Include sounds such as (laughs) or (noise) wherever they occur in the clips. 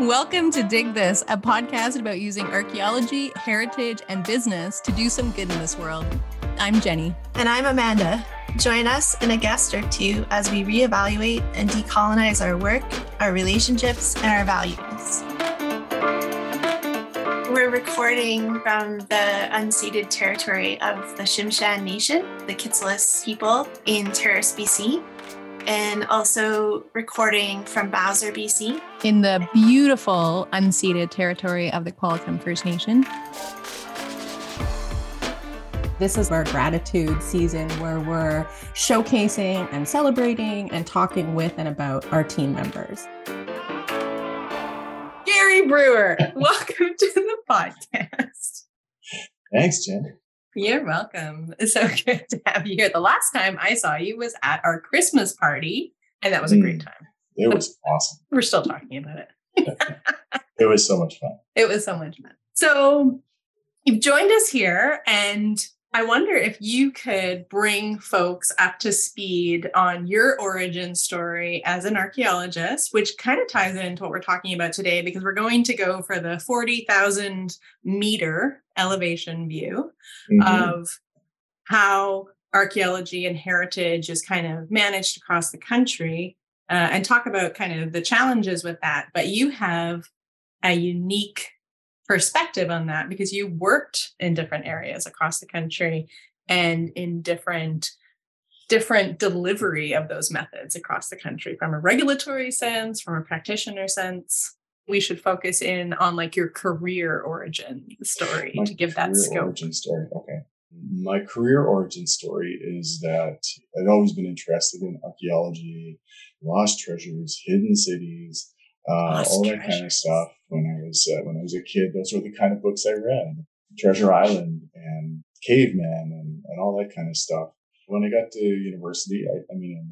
Welcome to Dig This, a podcast about using archaeology, heritage, and business to do some good in this world. I'm Jenny. And I'm Amanda. Join us and a guest or two as we reevaluate and decolonize our work, our relationships, and our values. We're recording from the unceded territory of the Tsimshian Nation, the Kitselas people in Terrace, BC, and also recording from Bowser, BC. In the beautiful unceded territory of the Qualicum First Nation. This is our gratitude season where we're showcasing and celebrating and talking with and about our team members. Gary Brewer, (laughs) welcome to the podcast. Thanks, Jen. You're welcome. It's so (laughs) good to have you here. The last time I saw you was at our Christmas party, and that was a great Mm. time. It was awesome. (laughs) We're still talking about it. (laughs) It was so much fun. It was so much fun. So you've joined us here, and I wonder if you could bring folks up to speed on your origin story as an archaeologist, which kind of ties into what we're talking about today, because we're going to go for the 40,000 meter elevation view Mhm. of how archaeology and heritage is kind of managed across the country uh, and talk about kind of the challenges with that. But you have a unique perspective on that because you worked in different areas across the country and in different different delivery of those methods across the country from a regulatory sense from a practitioner sense we should focus in on like your career origin story My to give that scope Origin story. Okay. My career origin story is that I've always been interested in archaeology, lost treasures, hidden cities, uh, all that kind of stuff. When I was uh, when I was a kid, those were the kind of books I read: Treasure Island and Caveman and, and all that kind of stuff. When I got to university, I, I mean,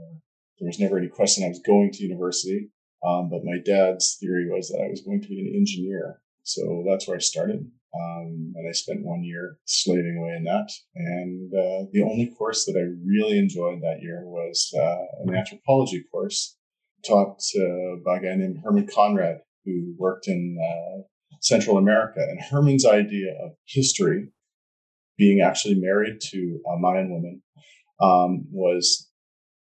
there was never any question I was going to university. Um, but my dad's theory was that I was going to be an engineer. So that's where I started. Um, and I spent one year slaving away in that. And uh, the only course that I really enjoyed that year was uh, an anthropology course taught uh, by a guy named Herman Conrad, who worked in uh, Central America. And Herman's idea of history, being actually married to a Mayan woman, um, was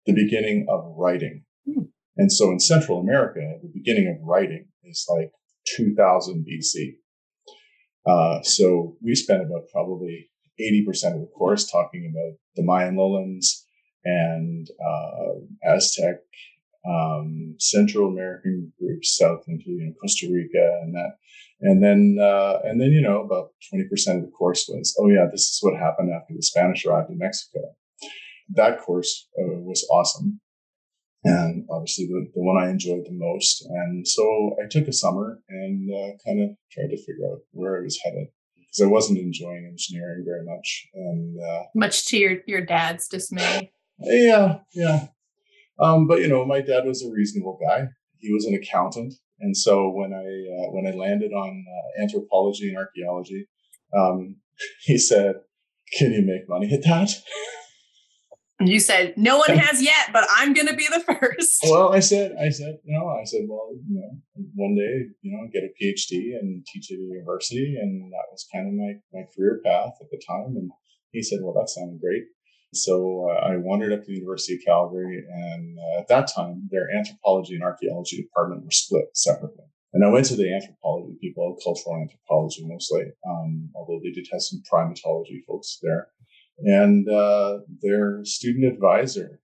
the beginning of writing. Hmm. And so in Central America, the beginning of writing is like 2000 BC. Uh, so we spent about probably 80% of the course talking about the Mayan lowlands and uh, Aztec, um, Central American groups, south into you know, Costa Rica and that. And then, uh, and then, you know, about 20% of the course was, oh yeah, this is what happened after the Spanish arrived in Mexico. That course uh, was awesome and obviously the, the one I enjoyed the most. And so I took a summer and uh, kind of tried to figure out where I was headed because I wasn't enjoying engineering very much. And uh, much to your your dad's dismay yeah, yeah. Um, but you know, my dad was a reasonable guy. He was an accountant, and so when I uh, when I landed on uh, anthropology and archaeology, um, (laughs) he said, "Can you make money at that?" And you said no one has yet, but I'm going to be the (laughs) first. Well, I said, I said, you know, I said, well, you know, one day, you know, get a PhD and teach at a university, and that was kind of my my career path at the time. And he said, well, that sounded great. So uh, I wandered up to the University of Calgary, and uh, at that time, their anthropology and archaeology department were split separately. And I went to the anthropology people, cultural anthropology mostly, um, although they did have some primatology folks there. And uh, their student advisor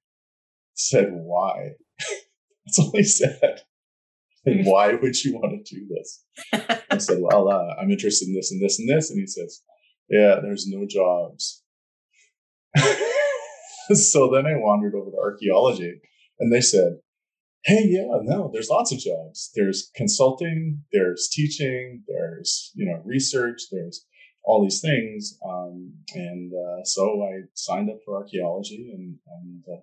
said, "Why?" (laughs) That's all he said. Like, (laughs) why would you want to do this? I said, "Well, uh, I'm interested in this and this and this." And he says, "Yeah, there's no jobs." (laughs) (laughs) so then I wandered over to archaeology, and they said, "Hey, yeah, no, there's lots of jobs. There's consulting, there's teaching, there's you know research, there's all these things." Um, and uh, so I signed up for archaeology, and and uh,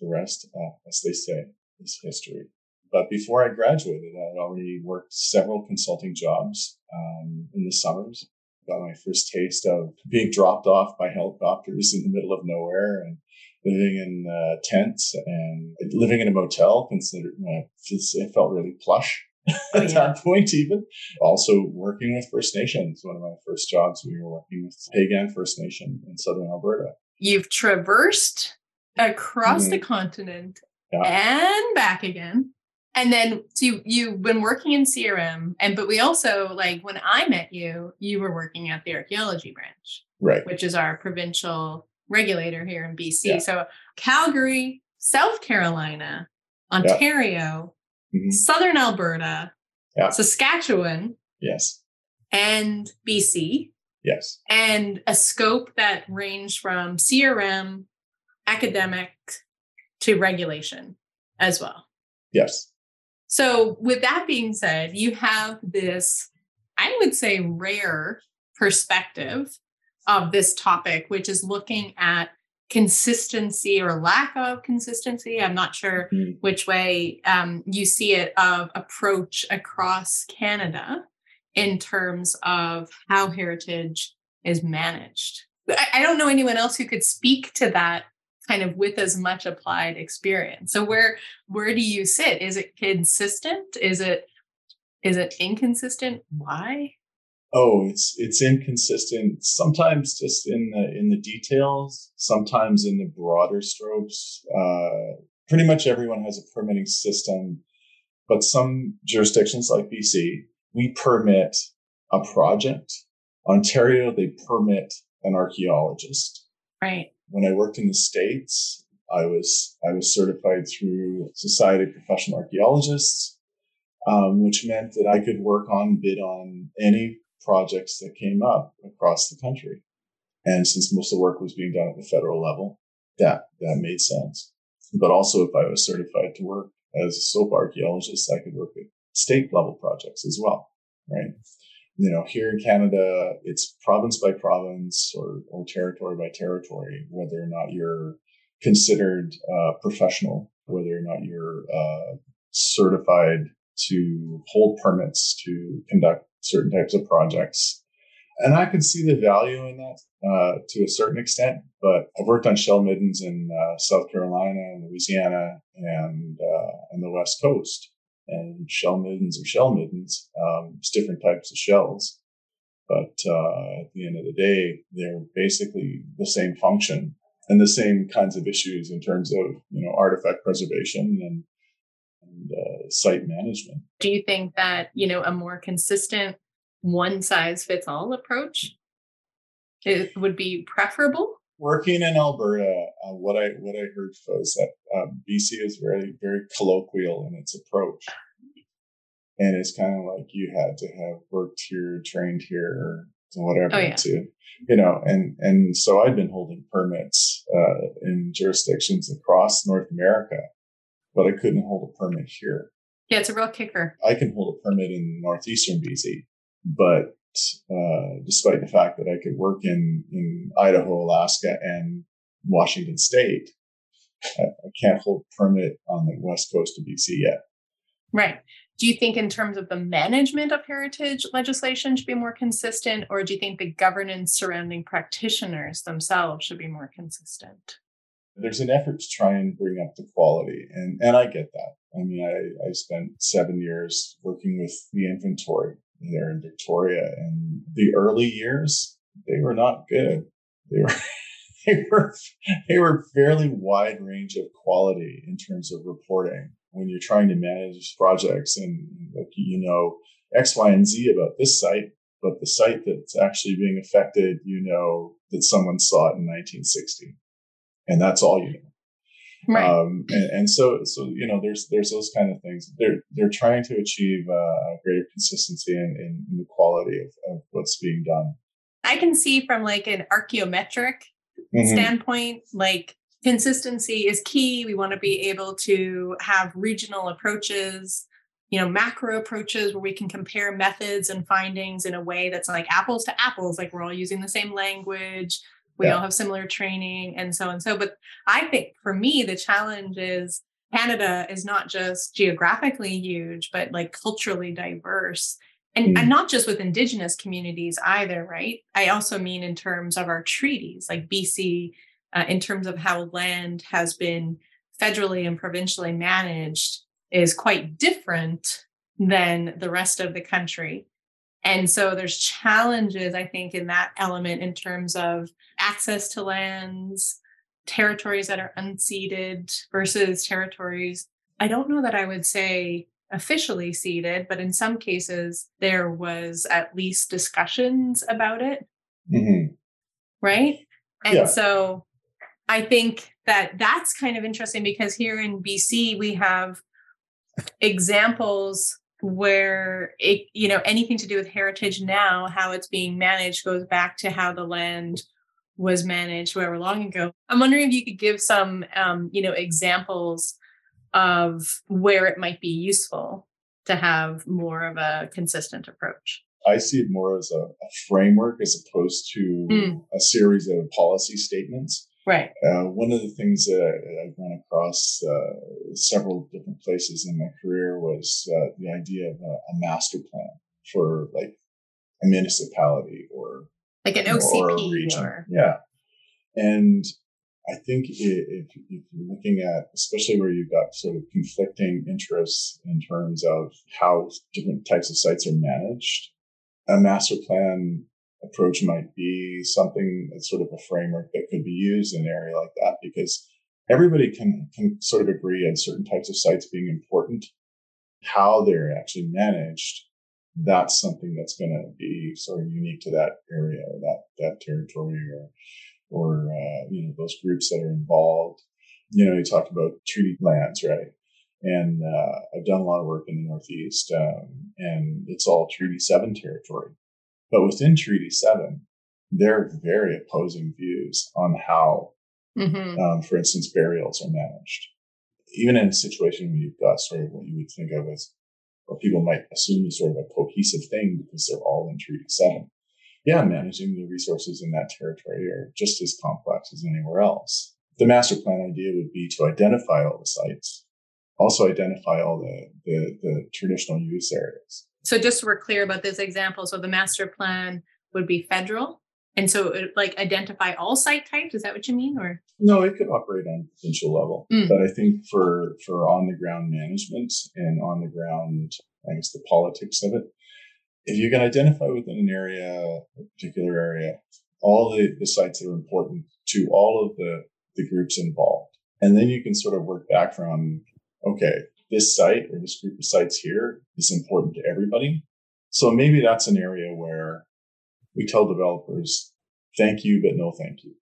the rest, uh, as they say, is history. But before I graduated, I had already worked several consulting jobs um, in the summers. Got my first taste of being dropped off by helicopters (laughs) in the middle of nowhere and living in uh, tents and living in a motel. Considered uh, it felt really plush. oh, at yeah. that (laughs) point, even. Also working with First Nations. One of my first jobs, we were working with Peigan First Nation in southern Alberta. You've traversed across mm-hmm. the continent yeah. and back again. And then so you, you've been working in CRM, and but we also like when I met you, you were working at the archaeology branch, right? Which is our provincial regulator here in BC. Yeah. So Calgary, South Carolina, Ontario, yeah. mm-hmm. Southern Alberta, yeah. Saskatchewan, yes, and BC, yes, and a scope that ranged from CRM, academic to regulation as well. Yes. So, with that being said, you have this, I would say, rare perspective of this topic, which is looking at consistency or lack of consistency. I'm not sure mm-hmm. which way um, you see it of approach across Canada in terms of how heritage is managed. I, I don't know anyone else who could speak to that kind of with as much applied experience. So where where do you sit? Is it consistent? Is it is it inconsistent? Why? Oh, it's it's inconsistent. Sometimes just in the in the details. Sometimes in the broader strokes. Uh, pretty much everyone has a permitting system, but some jurisdictions like BC, we permit a project. Ontario, they permit an archaeologist. Right when I worked in the States, I was I was certified through Society of Professional Archaeologists, um, which meant that I could work on bid on any projects that came up across the country. And since most of the work was being done at the federal level, that that made sense. But also, if I was certified to work as a SOPA archaeologist, I could work at state level projects as well, right? you know, here in Canada, it's province by province or, or territory by territory, whether or not you're considered uh, professional, whether or not you're uh, certified to hold permits to conduct certain types of projects. And I can see the value in that uh, to a certain extent, but I've worked on shell middens in uh, South Carolina and Louisiana and uh, and the West Coast and shell middens or shell middens. Um, it's different types of shells, but uh, at the end of the day, they're basically the same function and the same kinds of issues in terms of you know artifact preservation and and uh, site management. Do you think that you know a more consistent one size fits all approach it would be preferable? Working in Alberta, uh, what I what I heard was that um, BC is very very colloquial in its approach, and it's kind of like you had to have worked here, trained here, or whatever oh, yeah. to, you know, and and so I'd been holding permits uh, in jurisdictions across North America, but I couldn't hold a permit here. Yeah, it's a real kicker. I can hold a permit in northeastern BC, but uh, despite the fact that I could work in, in Idaho, Alaska, and Washington State, I, I can't hold a permit on the west coast of BC yet. Right. Do you think, in terms of the management of heritage legislation, should be more consistent, or do you think the governance surrounding practitioners themselves should be more consistent? There's an effort to try and bring up the quality, and and I get that. I mean, I I spent seven years working with the inventory there in Victoria. And the early years, they were not good. They were (laughs) they were they were fairly wide range of quality in terms of reporting when you're trying to manage projects and like you know X, Y, and Z about this site, but the site that's actually being affected, you know that someone saw it in 1960, and that's all you know. Right. Um, and, and, so, so you know, there's there's those kind of things. They're they're trying to achieve uh, greater consistency in, in, in, the quality of, of what's being done. I can see from like an archaeometric mm-hmm. standpoint, like consistency is key. We want to be able to have regional approaches, you know, macro approaches where we can compare methods and findings in a way that's like apples to apples, like we're all using the same language we yeah. all have similar training and so and so but i think for me the challenge is canada is not just geographically huge but like culturally diverse and, mm. and not just with indigenous communities either right i also mean in terms of our treaties like bc uh, in terms of how land has been federally and provincially managed is quite different than the rest of the country. And so there's challenges, I think, in that element in terms of access to lands, territories that are unceded versus territories. I don't know that I would say officially ceded, but in some cases there was at least discussions about it. Mm-hmm. Right. And Yeah. so I think that that's kind of interesting because here in BC, we have examples where it, you know, anything to do with heritage now, how it's being managed goes back to how the land was managed however long ago. I'm wondering if you could give some, um, you know, examples of where it might be useful to have more of a consistent approach. I see it more as a, a framework as opposed to Mm. a series of policy statements. Right. Uh, one of the things that I've run across uh, several different places in my career was uh, the idea of a, a master plan for like a municipality or Like an you know, or a OCP region. or, yeah. And I think if, if you're looking at, especially where you've got sort of conflicting interests in terms of how different types of sites are managed, a master plan approach might be something that's sort of a framework that could be used in an area like that because everybody can, can sort of agree on certain types of sites being important. How they're actually managed, that's something that's going to be sort of unique to that area or that, that territory or, or, uh, you know, those groups that are involved. You know, you talked about treaty lands, right? And, uh, I've done a lot of work in the Northeast, um, and it's all Treaty 7 territory. But within Treaty 7, there are very opposing views on how Mhm. um, for instance, burials are managed. Even in a situation where you've got sort of what you would think of as, or people might assume is sort of a cohesive thing because they're all in Treaty 7. Yeah, managing the resources in that territory are just as complex as anywhere else. The master plan idea would be to identify all the sites, also identify all the, the, the traditional use areas. So just so we're clear about this example, so the master plan would be federal. And so it, like identify all site types. Is that what you mean? Or No, it could operate on a provincial level, Mm. but I think for for on the ground management and on the ground, I guess the politics of it, if you can identify within an area, a particular area, all the, the sites that are important to all of the the groups involved, and then you can sort of work back from okay, this site or this group of sites here is important to everybody. So maybe that's an area where we tell developers, thank you, but no thank you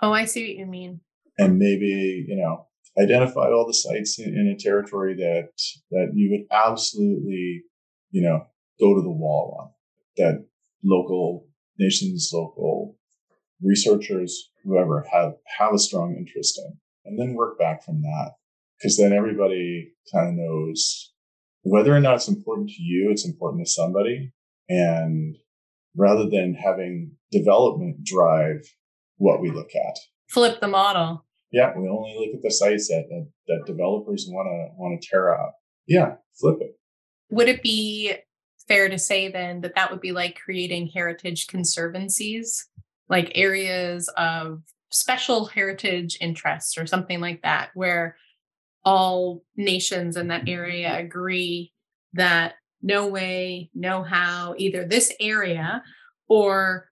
oh, I see what you mean. and maybe you know identify all the sites in, in a territory that that you would absolutely you know go to the wall on that local nations local researchers whoever have have a strong interest in and then work back from that because then everybody kind of knows whether or not it's important to you it's important to somebody and rather than having development drive what we look at Flip the model. yeah, we only look at the sites that that, that developers want to want to tear up. Yeah, flip it. Would it be fair to say then that that would be like creating heritage conservancies, like areas of special heritage interests or something like that, where all nations in that area agree that no way, no how, either this area or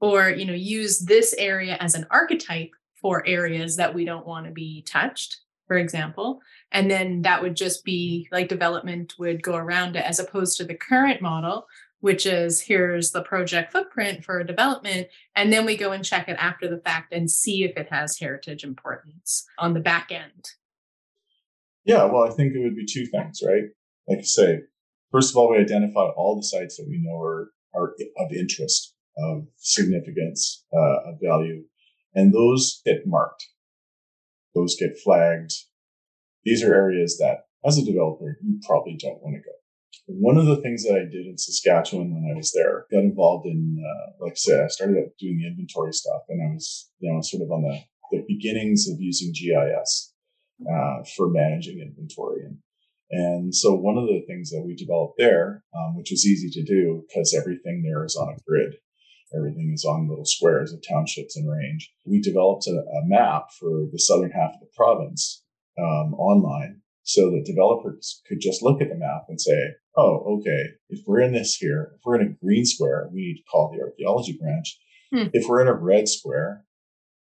or you know use this area as an archetype for areas that we don't want to be touched for example. And then that would just be like development would go around it as opposed to the current model which is here's the project footprint for a development and then we go and check it after the fact and see if it has heritage importance on the back end Yeah, well, I think it would be two things, right? Like you say, first of all, we identify all the sites that we know are are of interest, of significance, uh, of value, and those get marked. Those get flagged. These are areas that, as a developer, you probably don't want to go. One of the things that I did in Saskatchewan when I was there, got involved in, uh, like I said, I started out doing the inventory stuff, and I was, you know, sort of on the, the beginnings of using GIS uh, for managing inventory. And, and so one of the things that we developed there, um, which was easy to do because everything there is on a grid, everything is on little squares of townships and range. We developed a, a map for the southern half of the province um, online so that developers could just look at the map and say, oh, okay, if we're in this here, if we're in a green square, we need to call the archaeology branch. Hmm. If we're in a red square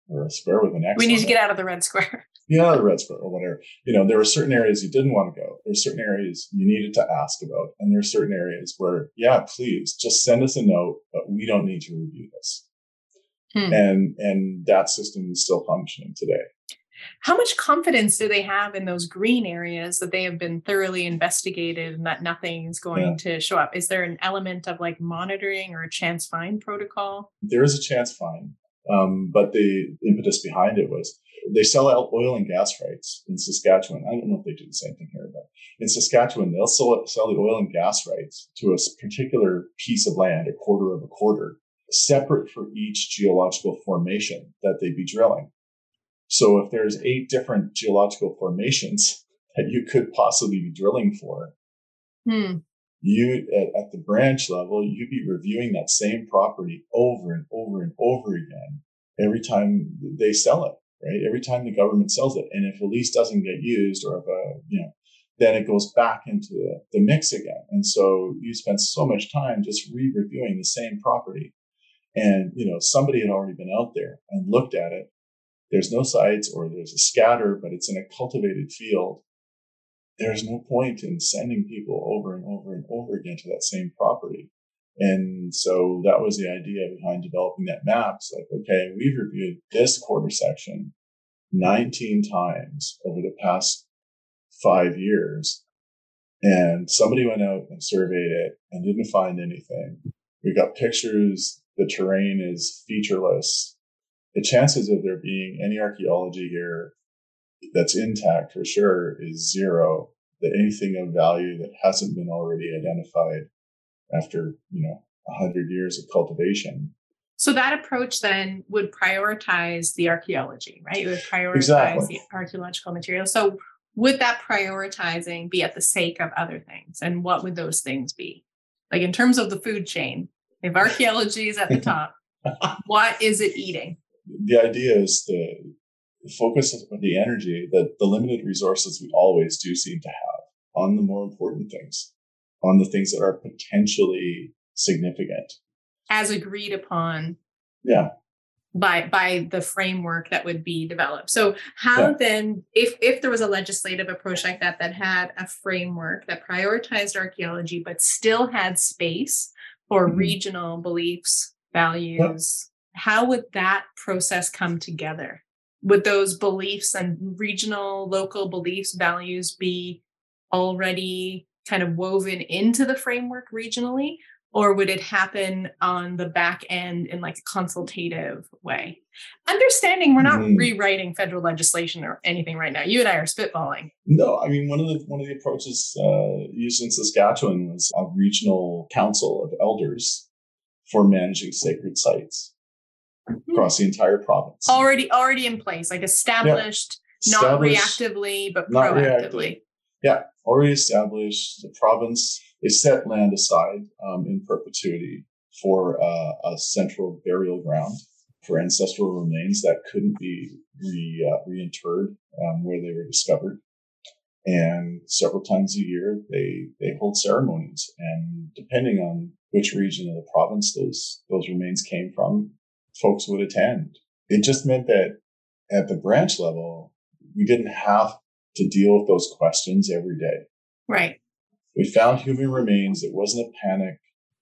or a square with an X, We need to get out of the red square. Yeah, the red square or whatever. You know, there were certain areas you didn't want to go. There were certain areas you needed to ask about. And there are certain areas where, yeah, please just send us a note, but we don't need to review this. Hmm. And, and that system is still functioning today. How much confidence do they have in those green areas that they have been thoroughly investigated and that nothing is going Yeah. to show up? Is there an element of like monitoring or a chance find protocol? There is a chance fine. Um, but the impetus behind it was they sell out oil and gas rights in Saskatchewan. I don't know if they do the same thing here, but in Saskatchewan, they'll sell, sell the oil and gas rights to a particular piece of land, a quarter of a quarter, separate for each geological formation that they'd be drilling. So if there's eight different geological formations (laughs) that you could possibly be drilling for, Hmm. You at, at the branch level, you'd be reviewing that same property over and over and over again every time they sell it, right? Every time the government sells it. And if a lease doesn't get used or if a, you know, then it goes back into the, the mix again. And so you spend so much time just re-reviewing the same property. And, you know, somebody had already been out there and looked at it. There's no sites or there's a scatter, but it's in a cultivated field there's no point in sending people over and over and over again to that same property. And so that was the idea behind developing that map. It's like, okay, we've reviewed this quarter section 19 times over the past five years. And somebody went out and surveyed it and didn't find anything. We got pictures. The terrain is featureless. The chances of there being any archaeology here that's intact for sure is zero. That anything of value that hasn't been already identified after, you know, a hundred years of cultivation. So that approach then would prioritize the archaeology, right? It would prioritize Exactly. the archaeological material. So would that prioritizing be at the sake of other things? And what would those things be? Like in terms of the food chain, if archaeology is at the (laughs) top, what is it eating? The idea is to focus of the energy that the limited resources we always do seem to have on the more important things, on the things that are potentially significant. As agreed upon Yeah. by by the framework that would be developed. So how Yeah. then if if there was a legislative approach like that that had a framework that prioritized archaeology but still had space for Mhm. regional beliefs, values, how would that process come together? Would those beliefs and regional local beliefs values be already kind of woven into the framework regionally? Or would it happen on the back end in like a consultative way? Understanding we're not Mhm. rewriting federal legislation or anything right now. You and i are spitballing. No, I mean one of the one of the approaches uh, used in Saskatchewan was a regional council of elders for managing sacred sites across the entire province. already already in place like established not Established- reactively but not proactively Yeah, already established. The province they set land aside um, in perpetuity for uh, a central burial ground for ancestral remains that couldn't be re, uh, reinterred um, where they were discovered. And several times a year, they they hold ceremonies, and depending on which region of the province those those remains came from, folks would attend. It just meant that at the branch level, we didn't have to deal with those questions every day. right We found human remains. It wasn't a panic.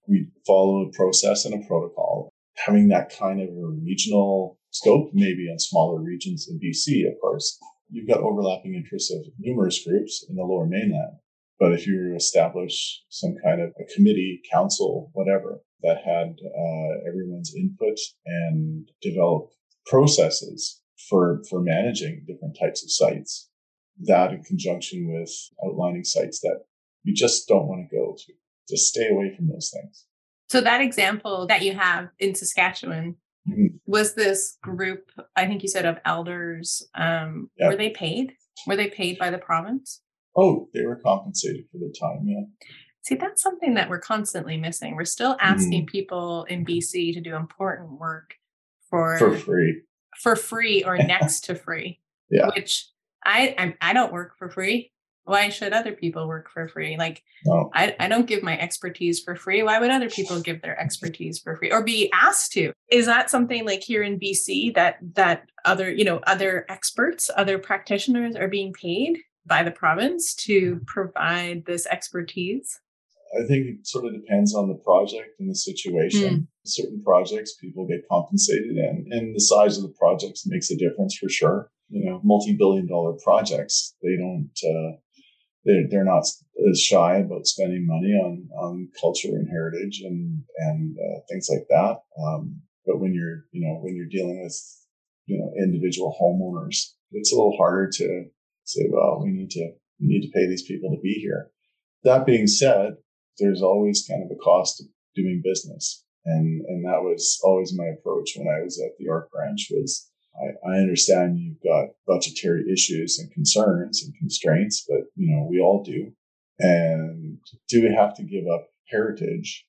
We followed a process and a protocol. Having that kind of a regional scope, maybe on smaller regions in BC, of course, you've got overlapping interests of numerous groups in the lower mainland. But if you establish some kind of a committee, council, whatever, that had uh, everyone's input and develop processes for, for managing different types of sites, that in conjunction with outlining sites that you just don't want to go to. Just stay away from those things. so that example that you have in saskatchewan Mhm. was this group i think you said of elders um Yeah. were they paid were they paid by the province Oh, they were compensated for their time. Yeah. See, that's something that we're constantly missing. We're still asking mm-hmm. people in BC to do important work for For free. for free or next to free. (laughs) Yeah. Which I, I I don't work for free. why should other people work for free? Like, No. I, I don't give my expertise for free. Why would other people give their expertise for free or be asked to? Is that something like here in BC that that other, you know, other experts, other practitioners are being paid by the province to mm-hmm. provide this expertise? I think it sort of depends on the project and the situation. Certain projects people get compensated and, and the size of the projects makes a difference for sure. You know, multi-billion dollar projects, they don't, uh, they're, they're not as shy about spending money on, on culture and heritage and, and, uh, things like that. Um, but when you're, you know, when you're dealing with, you know, individual homeowners, it's a little harder to say, well, we need to, we need to pay these people to be here. That being said, there's always kind of a cost of doing business. And, and that was always my approach when I was at the ARC branch was I, I understand you've got budgetary issues and concerns and constraints, but you know, we all do. And do we have to give up heritage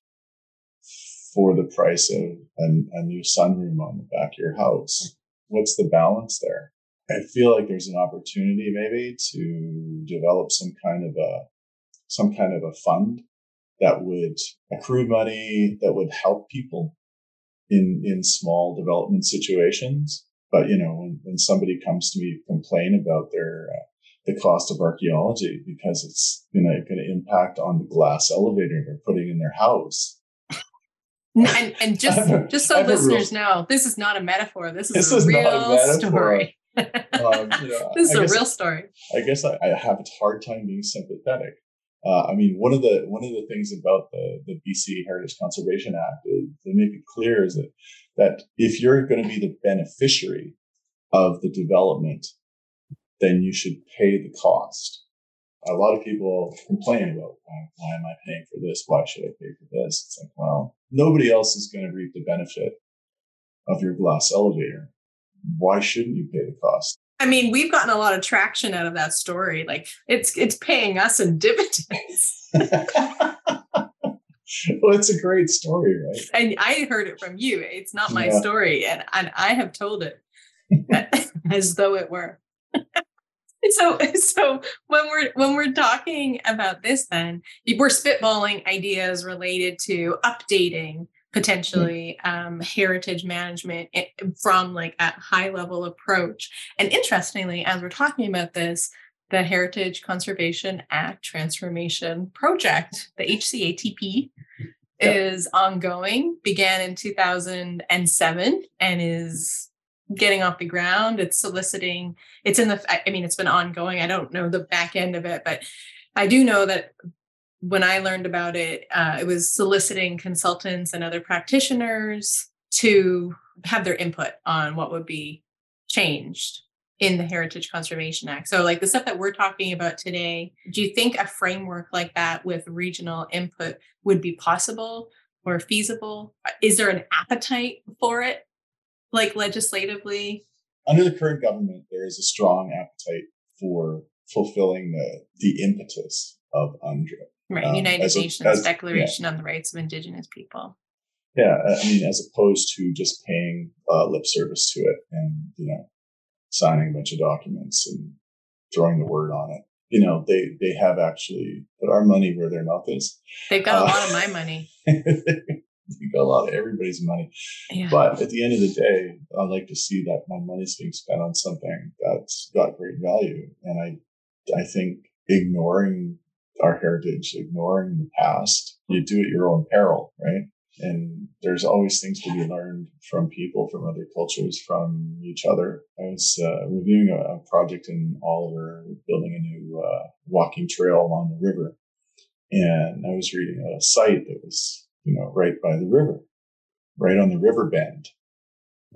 for the price of a, a new sunroom on the back of your house? What's the balance there? I feel like there's an opportunity maybe to develop some kind of a, some kind of a fund that would accrue money that would help people in, in small development situations. But, you know, when, when somebody comes to me complain about their, uh, the cost of archaeology because it's you know going to impact on the glass elevator they're putting in their house. And, and (laughs) just just so listeners real, know, this is not a metaphor. This is this a is real a metaphor. story. um, you know, (laughs) this is I a guess, real story. I guess I, I have a hard time being sympathetic. Uh, I mean, one of the one of the things about the the BC Heritage Conservation Act is they make it clear is that that if you're going to be the beneficiary of the development then you should pay the cost. A lot of people complain about why, why, am I paying for this? Why should I pay for this? It's like, well, nobody else is going to reap the benefit of your glass elevator. Why shouldn't you pay the cost? I mean, we've gotten a lot of traction out of that story. Like it's it's paying us in dividends. (laughs) well, it's a great story, right? And I heard it from you. It's not my Yeah. story, and and I have told it (laughs) as though it were. (laughs) so so when we're when we're talking about this then we're spitballing ideas related to updating potentially um, heritage management from like a high level approach. And interestingly as we're talking about this the heritage conservation act transformation project the hcatp Yeah. is ongoing began in 2007 and is getting off the ground. It's soliciting it's in the i mean it's been ongoing. I don't know the back end of it but i do know that when i learned about it uh, it was soliciting consultants and other practitioners to have their input on what would be changed in the heritage conservation act. So like the stuff that we're talking about today do you think a framework like that with regional input would be possible or feasible? Is there an appetite for it like legislatively? Under the current government, there is a strong appetite for fulfilling the, the impetus of UNDRIP. Right Um, united as a- nations as- declaration on the rights of indigenous people. Yeah, I mean, as opposed to just paying uh, lip service to it and you know signing a bunch of documents and throwing the word on it. You know, they they have actually put our money where their mouth is. they've got a Uh, lot of my money. (laughs) They got a lot of everybody's money, yeah. But at the end of the day, I like to see that my money's being spent on something that's got great value, and I I think ignoring our heritage, ignoring the past, you do at your own peril, right? And there's always things to be learned from people, from other cultures, from each other. I was uh, reviewing a, a project in Oliver, building a new uh, walking trail along the river. And I was reading a site that was, you know, right by the river, right on the river bend.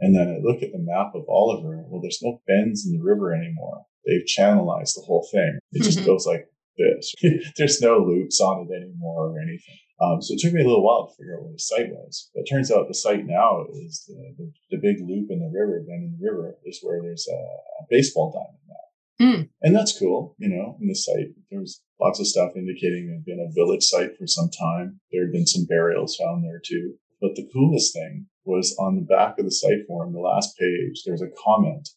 And then I look at the map of Oliver. Well, there's no bends in the river anymore. They've channelized the whole thing. It just Mhm. goes like this. (laughs) there's no loops on it anymore or anything. Um, so it took me a little while to figure out where the site was. But it turns out the site now is the, the, the big loop in the river, bend in the river, is where there's a, a baseball diamond now. Hmm. And that's cool, you know, in the site. There was lots of stuff indicating it had been a village site for some time. There had been some burials found there too. But the coolest thing was on the back of the site form, the last page, there's a comment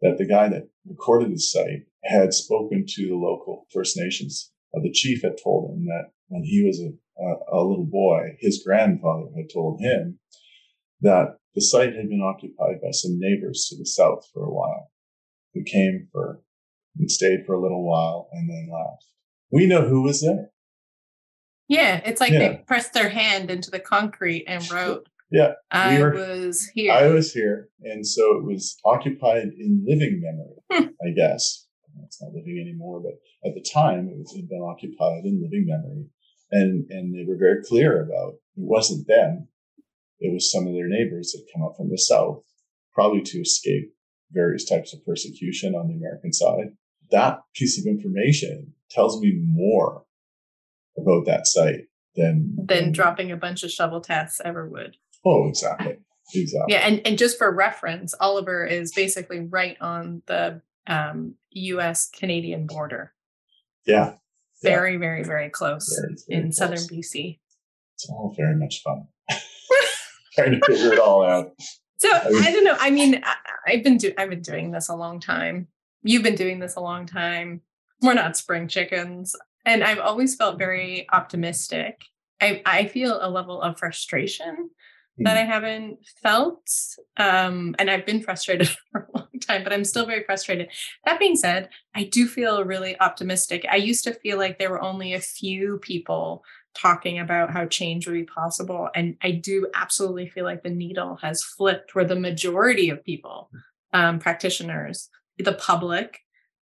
that the guy that recorded the site had spoken to the local First Nations. Uh, the chief had told him that when he was a, a, a little boy, his grandfather had told him that the site had been occupied by some neighbors to the south for a while who came for and stayed for a little while and then left. We know who was there. Yeah, it's like yeah. they pressed their hand into the concrete and wrote, Yeah, I we were, was here. I was here. And so it was occupied in living memory, hmm. I guess. It's not living anymore, but at the time it, was, it had been occupied in living memory. And, and they were very clear about it wasn't them. It was some of their neighbors that come up from the south, probably to escape various types of persecution on the American side. That piece of information tells me more about that site than than, dropping a bunch of shovel tests ever would. Oh, exactly. Exactly. Yeah, and, and just for reference, Oliver is basically right on the um, U.S. Canadian border. Yeah. Very, yeah. very, very close very, very in close. southern BC. It's all very much fun. (laughs) Trying to figure it all out. So I, don't know. I mean, I, have been do- I've been doing this a long time. You've been doing this a long time. We're not spring chickens and I've always felt very optimistic. I, I feel a level of frustration that I haven't felt. Um, and I've been frustrated (laughs) for a long (laughs) time, but I'm still very frustrated. That being said, I do feel really optimistic. I used to feel like there were only a few people talking about how change would be possible. And I do absolutely feel like the needle has flipped where the majority of people, um, practitioners, the public,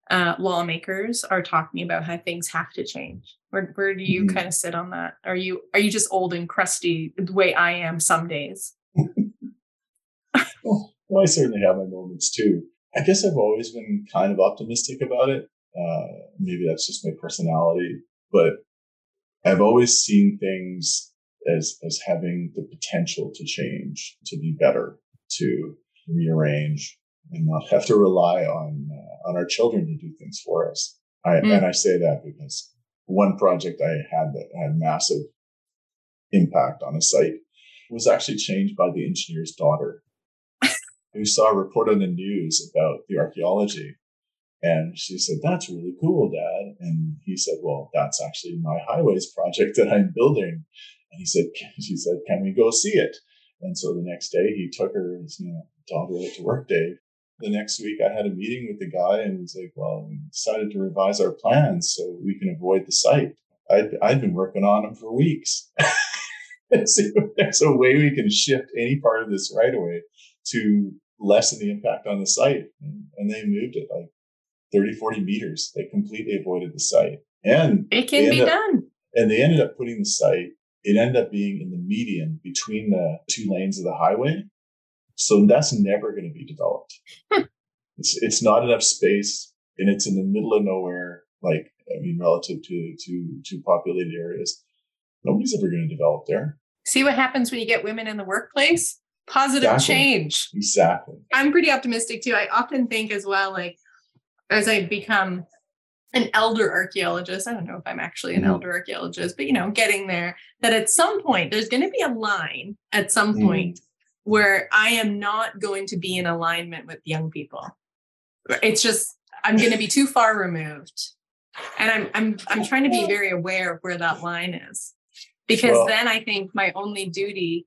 uh, lawmakers are talking about how things have to change. Where where do you mm-hmm. kind of sit on that? Are you are you just old and crusty the way I am some days? (laughs) well, well, I certainly have my moments too. I guess I've always been kind of optimistic about it. Uh, maybe that's just my personality, but I've always seen things as as having the potential to change, to be better, to rearrange, and not have to rely on uh, on our children to do things for us. I, mm. And I say that because one project I had that had massive impact on a site was actually changed by the engineer's daughter, who saw a report on the news about the archaeology. And she said, That's really cool, Dad. And he said, Well, that's actually my highways project that I'm building. And he said, She said, Can we go see it? And so the next day he took her, his you know, daughter to work day the next week I had a meeting with the guy and he's like, well, we decided to revise our plans so we can avoid the site. I'd, I'd been working on them for weeks. See if there's a way we can shift any part of this right away to lessen the impact on the site. And, and they moved it like 30, 40 meters. They completely avoided the site. And it can be up, done. And they ended up putting the site, it ended up being in the median between the two lanes of the highway. So that's never going to be developed. Hmm. It's, it's not enough space and it's in the middle of nowhere. Like, I mean, relative to, to, to populated areas, nobody's ever going to develop there. See what happens when you get women in the workplace? Positive exactly. change. Exactly. I'm pretty optimistic too. I often think as well, like as I become an elder archaeologist, I don't know if I'm actually an mm-hmm. elder archaeologist, but you know, getting there, that at some point there's going to be a line at some mm-hmm. point where I am not going to be in alignment with young people. It's just I'm going to be too far removed. And I'm I'm I'm trying to be very aware of where that line is. Because well, then I think my only duty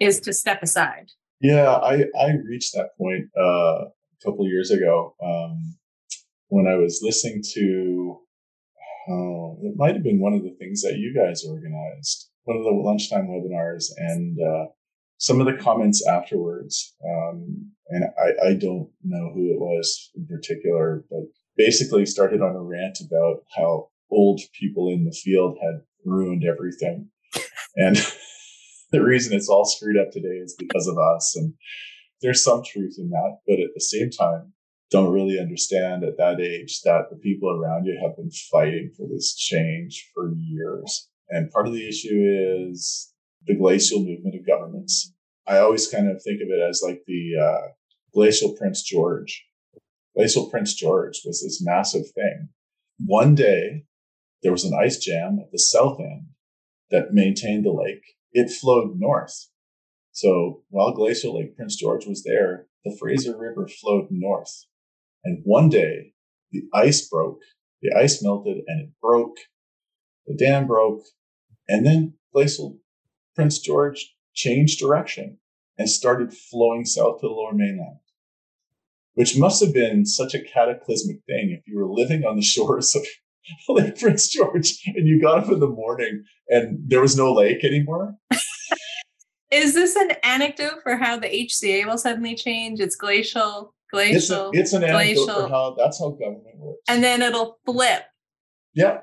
is to step aside. Yeah, I I reached that point uh, a couple years ago um, when I was listening to oh, it might have been one of the things that you guys organized, one of the lunchtime webinars, and uh, some of the comments afterwards, um, and I, I don't know who it was in particular, but basically started on a rant about how old people in the field had ruined everything. And (laughs) (laughs) the reason it's all screwed up today is because of us. And there's some truth in that, but at the same time, don't really understand at that age that the people around you have been fighting for this change for years. And part of the issue is the glacial movement of governments. I always kind of think of it as like the uh, glacial Prince George. Glacial Prince George was this massive thing. One day, there was an ice jam at the south end that maintained the lake. It flowed north. So while Glacial Lake Prince George was there, the Fraser River flowed north. And one day, the ice broke. The ice melted and it broke. The dam broke. And then glacial Prince George changed direction and started flowing south to the lower mainland, which must have been such a cataclysmic thing if you were living on the (laughs) shores of (laughs) Lake Prince George and you got up in the morning and there was no lake anymore. (laughs) Is this an anecdote for how the HCA will suddenly change? It's glacial, glacial. It's, a, it's an glacial. anecdote for how that's how government works. And then it'll flip. Yeah.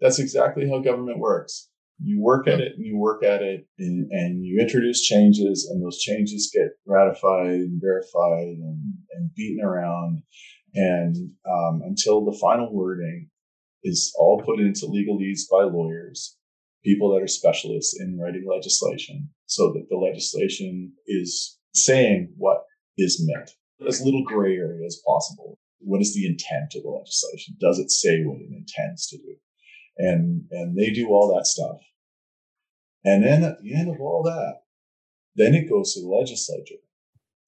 That's exactly how government works. You work at it and you work at it and, and you introduce changes and those changes get ratified and verified and, and beaten around. And um, until the final wording is all put into legalese by lawyers, people that are specialists in writing legislation so that the legislation is saying what is meant as little gray area as possible. What is the intent of the legislation? Does it say what it intends to do? And, and they do all that stuff. And then at the end of all that, then it goes to the legislature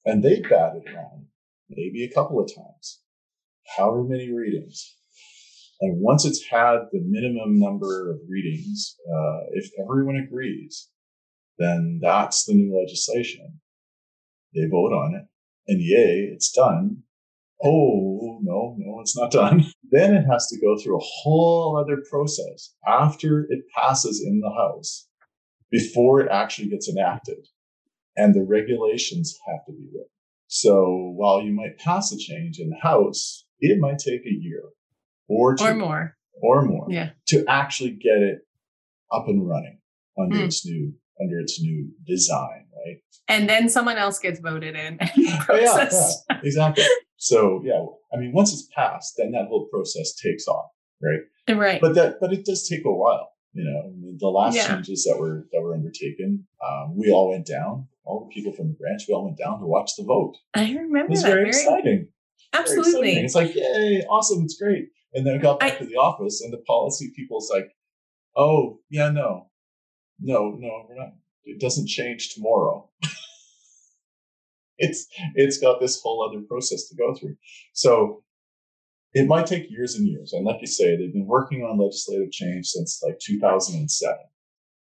and they bat it around maybe a couple of times, however many readings. And once it's had the minimum number of readings, uh, if everyone agrees, then that's the new legislation. They vote on it and yay, it's done. Oh, no, no, it's not done. (laughs) then it has to go through a whole other process after it passes in the House before it actually gets enacted. And the regulations have to be written. So while you might pass a change in the House, it might take a year or two, or more or more yeah. to actually get it up and running under mm. its new under its new design, right? And then someone else gets voted in. oh, (laughs) yeah, yeah, exactly. So yeah, I mean, once it's passed, then that whole process takes off, right? Right. But that, but it does take a while. You know, the last yeah. changes that were that were undertaken, um, we all went down. All the people from the branch, we all went down to watch the vote. I remember it was that. Very, very exciting. Absolutely. It's like, yay, awesome, it's great. And then I got back I, to the office and the policy people's like, oh, yeah, no, no, no, we're not, it doesn't change tomorrow. (laughs) it's, it's got this whole other process to go through. So it might take years and years. And like you say, they've been working on legislative change since like 2007.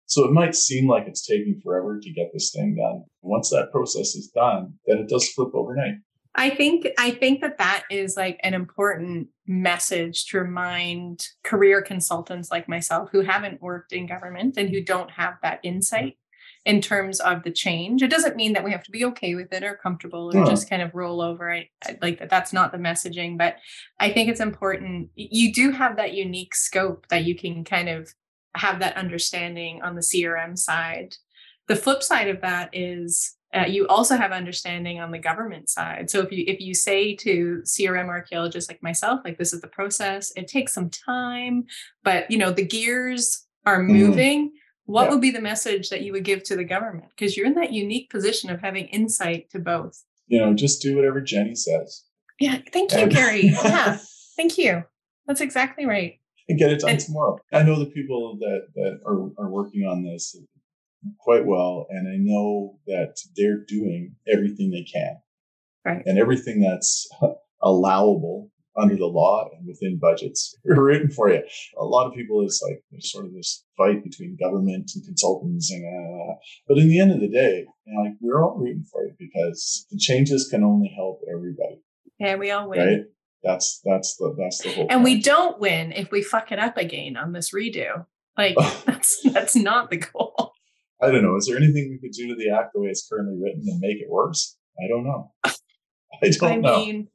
So it might seem like it's taking forever to get this thing done. Once that process is done, then it does flip overnight. I think I think that that is like an important message to remind career consultants like myself who haven't worked in government and who don't have that insight in terms of the change. It doesn't mean that we have to be okay with it or comfortable or hmm. just kind of roll over. I, I like that that's not the messaging, but I think it's important you do have that unique scope that you can kind of have that understanding on the CRM side. The flip side of that is uh, you also have understanding on the government side. So if you if you say to CRM archaeologists like myself, like this is the process, it takes some time, but you know the gears are mm-hmm. moving. Mm. What yeah. would be the message that you would give to the government? Because you're in that unique position of having insight to both. You know, just do whatever Jenny says. Yeah, thank you, Gary. (laughs) yeah, thank you. That's exactly right. And get it done and, tomorrow. I know the people that that are, are working on this quite well, and I know that they're doing everything they can, right? And everything that's (laughs) allowable under the law and within budgets (laughs) we're written for you. A lot of people, it's like there's sort of this fight between government and consultants, and uh, but in the end of the day, you know, like we're all rooting for you because the changes can only help everybody. Yeah, we all win. Right? That's that's the that's the whole. And point. we don't win if we fuck it up again on this redo. Like (laughs) that's that's not the goal. I don't know. Is there anything we could do to the act the way it's currently written and make it worse? I don't know. (laughs) I don't I know. Mean,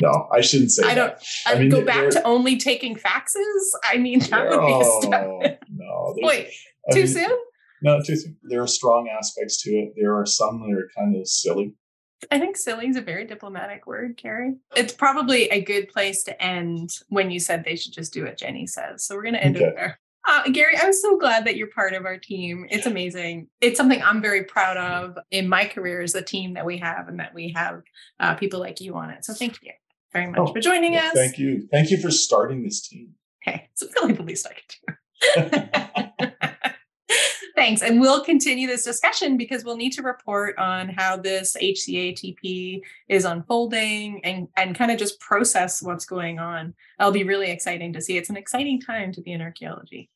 no, I shouldn't say. I don't. I mean, go back to only taking faxes. I mean, that would be a step. No, wait, I too mean, soon? No, too soon. There are strong aspects to it. There are some that are kind of silly. I think silly is a very diplomatic word, Gary. It's probably a good place to end when you said they should just do what Jenny says. So we're going to end okay. it there. Uh, Gary, I'm so glad that you're part of our team. It's amazing. It's something I'm very proud of in my career as a team that we have and that we have uh, people like you on it. So thank you very much oh, for joining well, us. Thank you. Thank you for starting this team. Hey, it's really the least I could (laughs) (laughs) do. Thanks. And we'll continue this discussion because we'll need to report on how this HCATP is unfolding and, and kind of just process what's going on. It'll be really exciting to see. It's an exciting time to be in archaeology.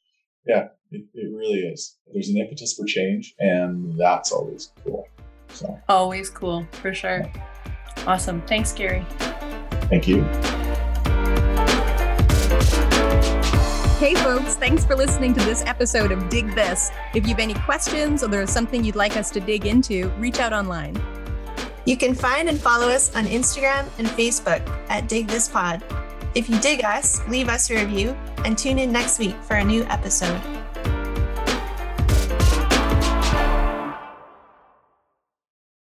Yeah, it, it really is. There's an impetus for change, and that's always cool. So always cool for sure. Awesome. Thanks, Gary. Thank you. Hey, folks, thanks for listening to this episode of Dig This. If you have any questions or there's something you'd like us to dig into, reach out online. You can find and follow us on Instagram and Facebook at Dig This Pod. If you dig us, leave us a review and tune in next week for a new episode.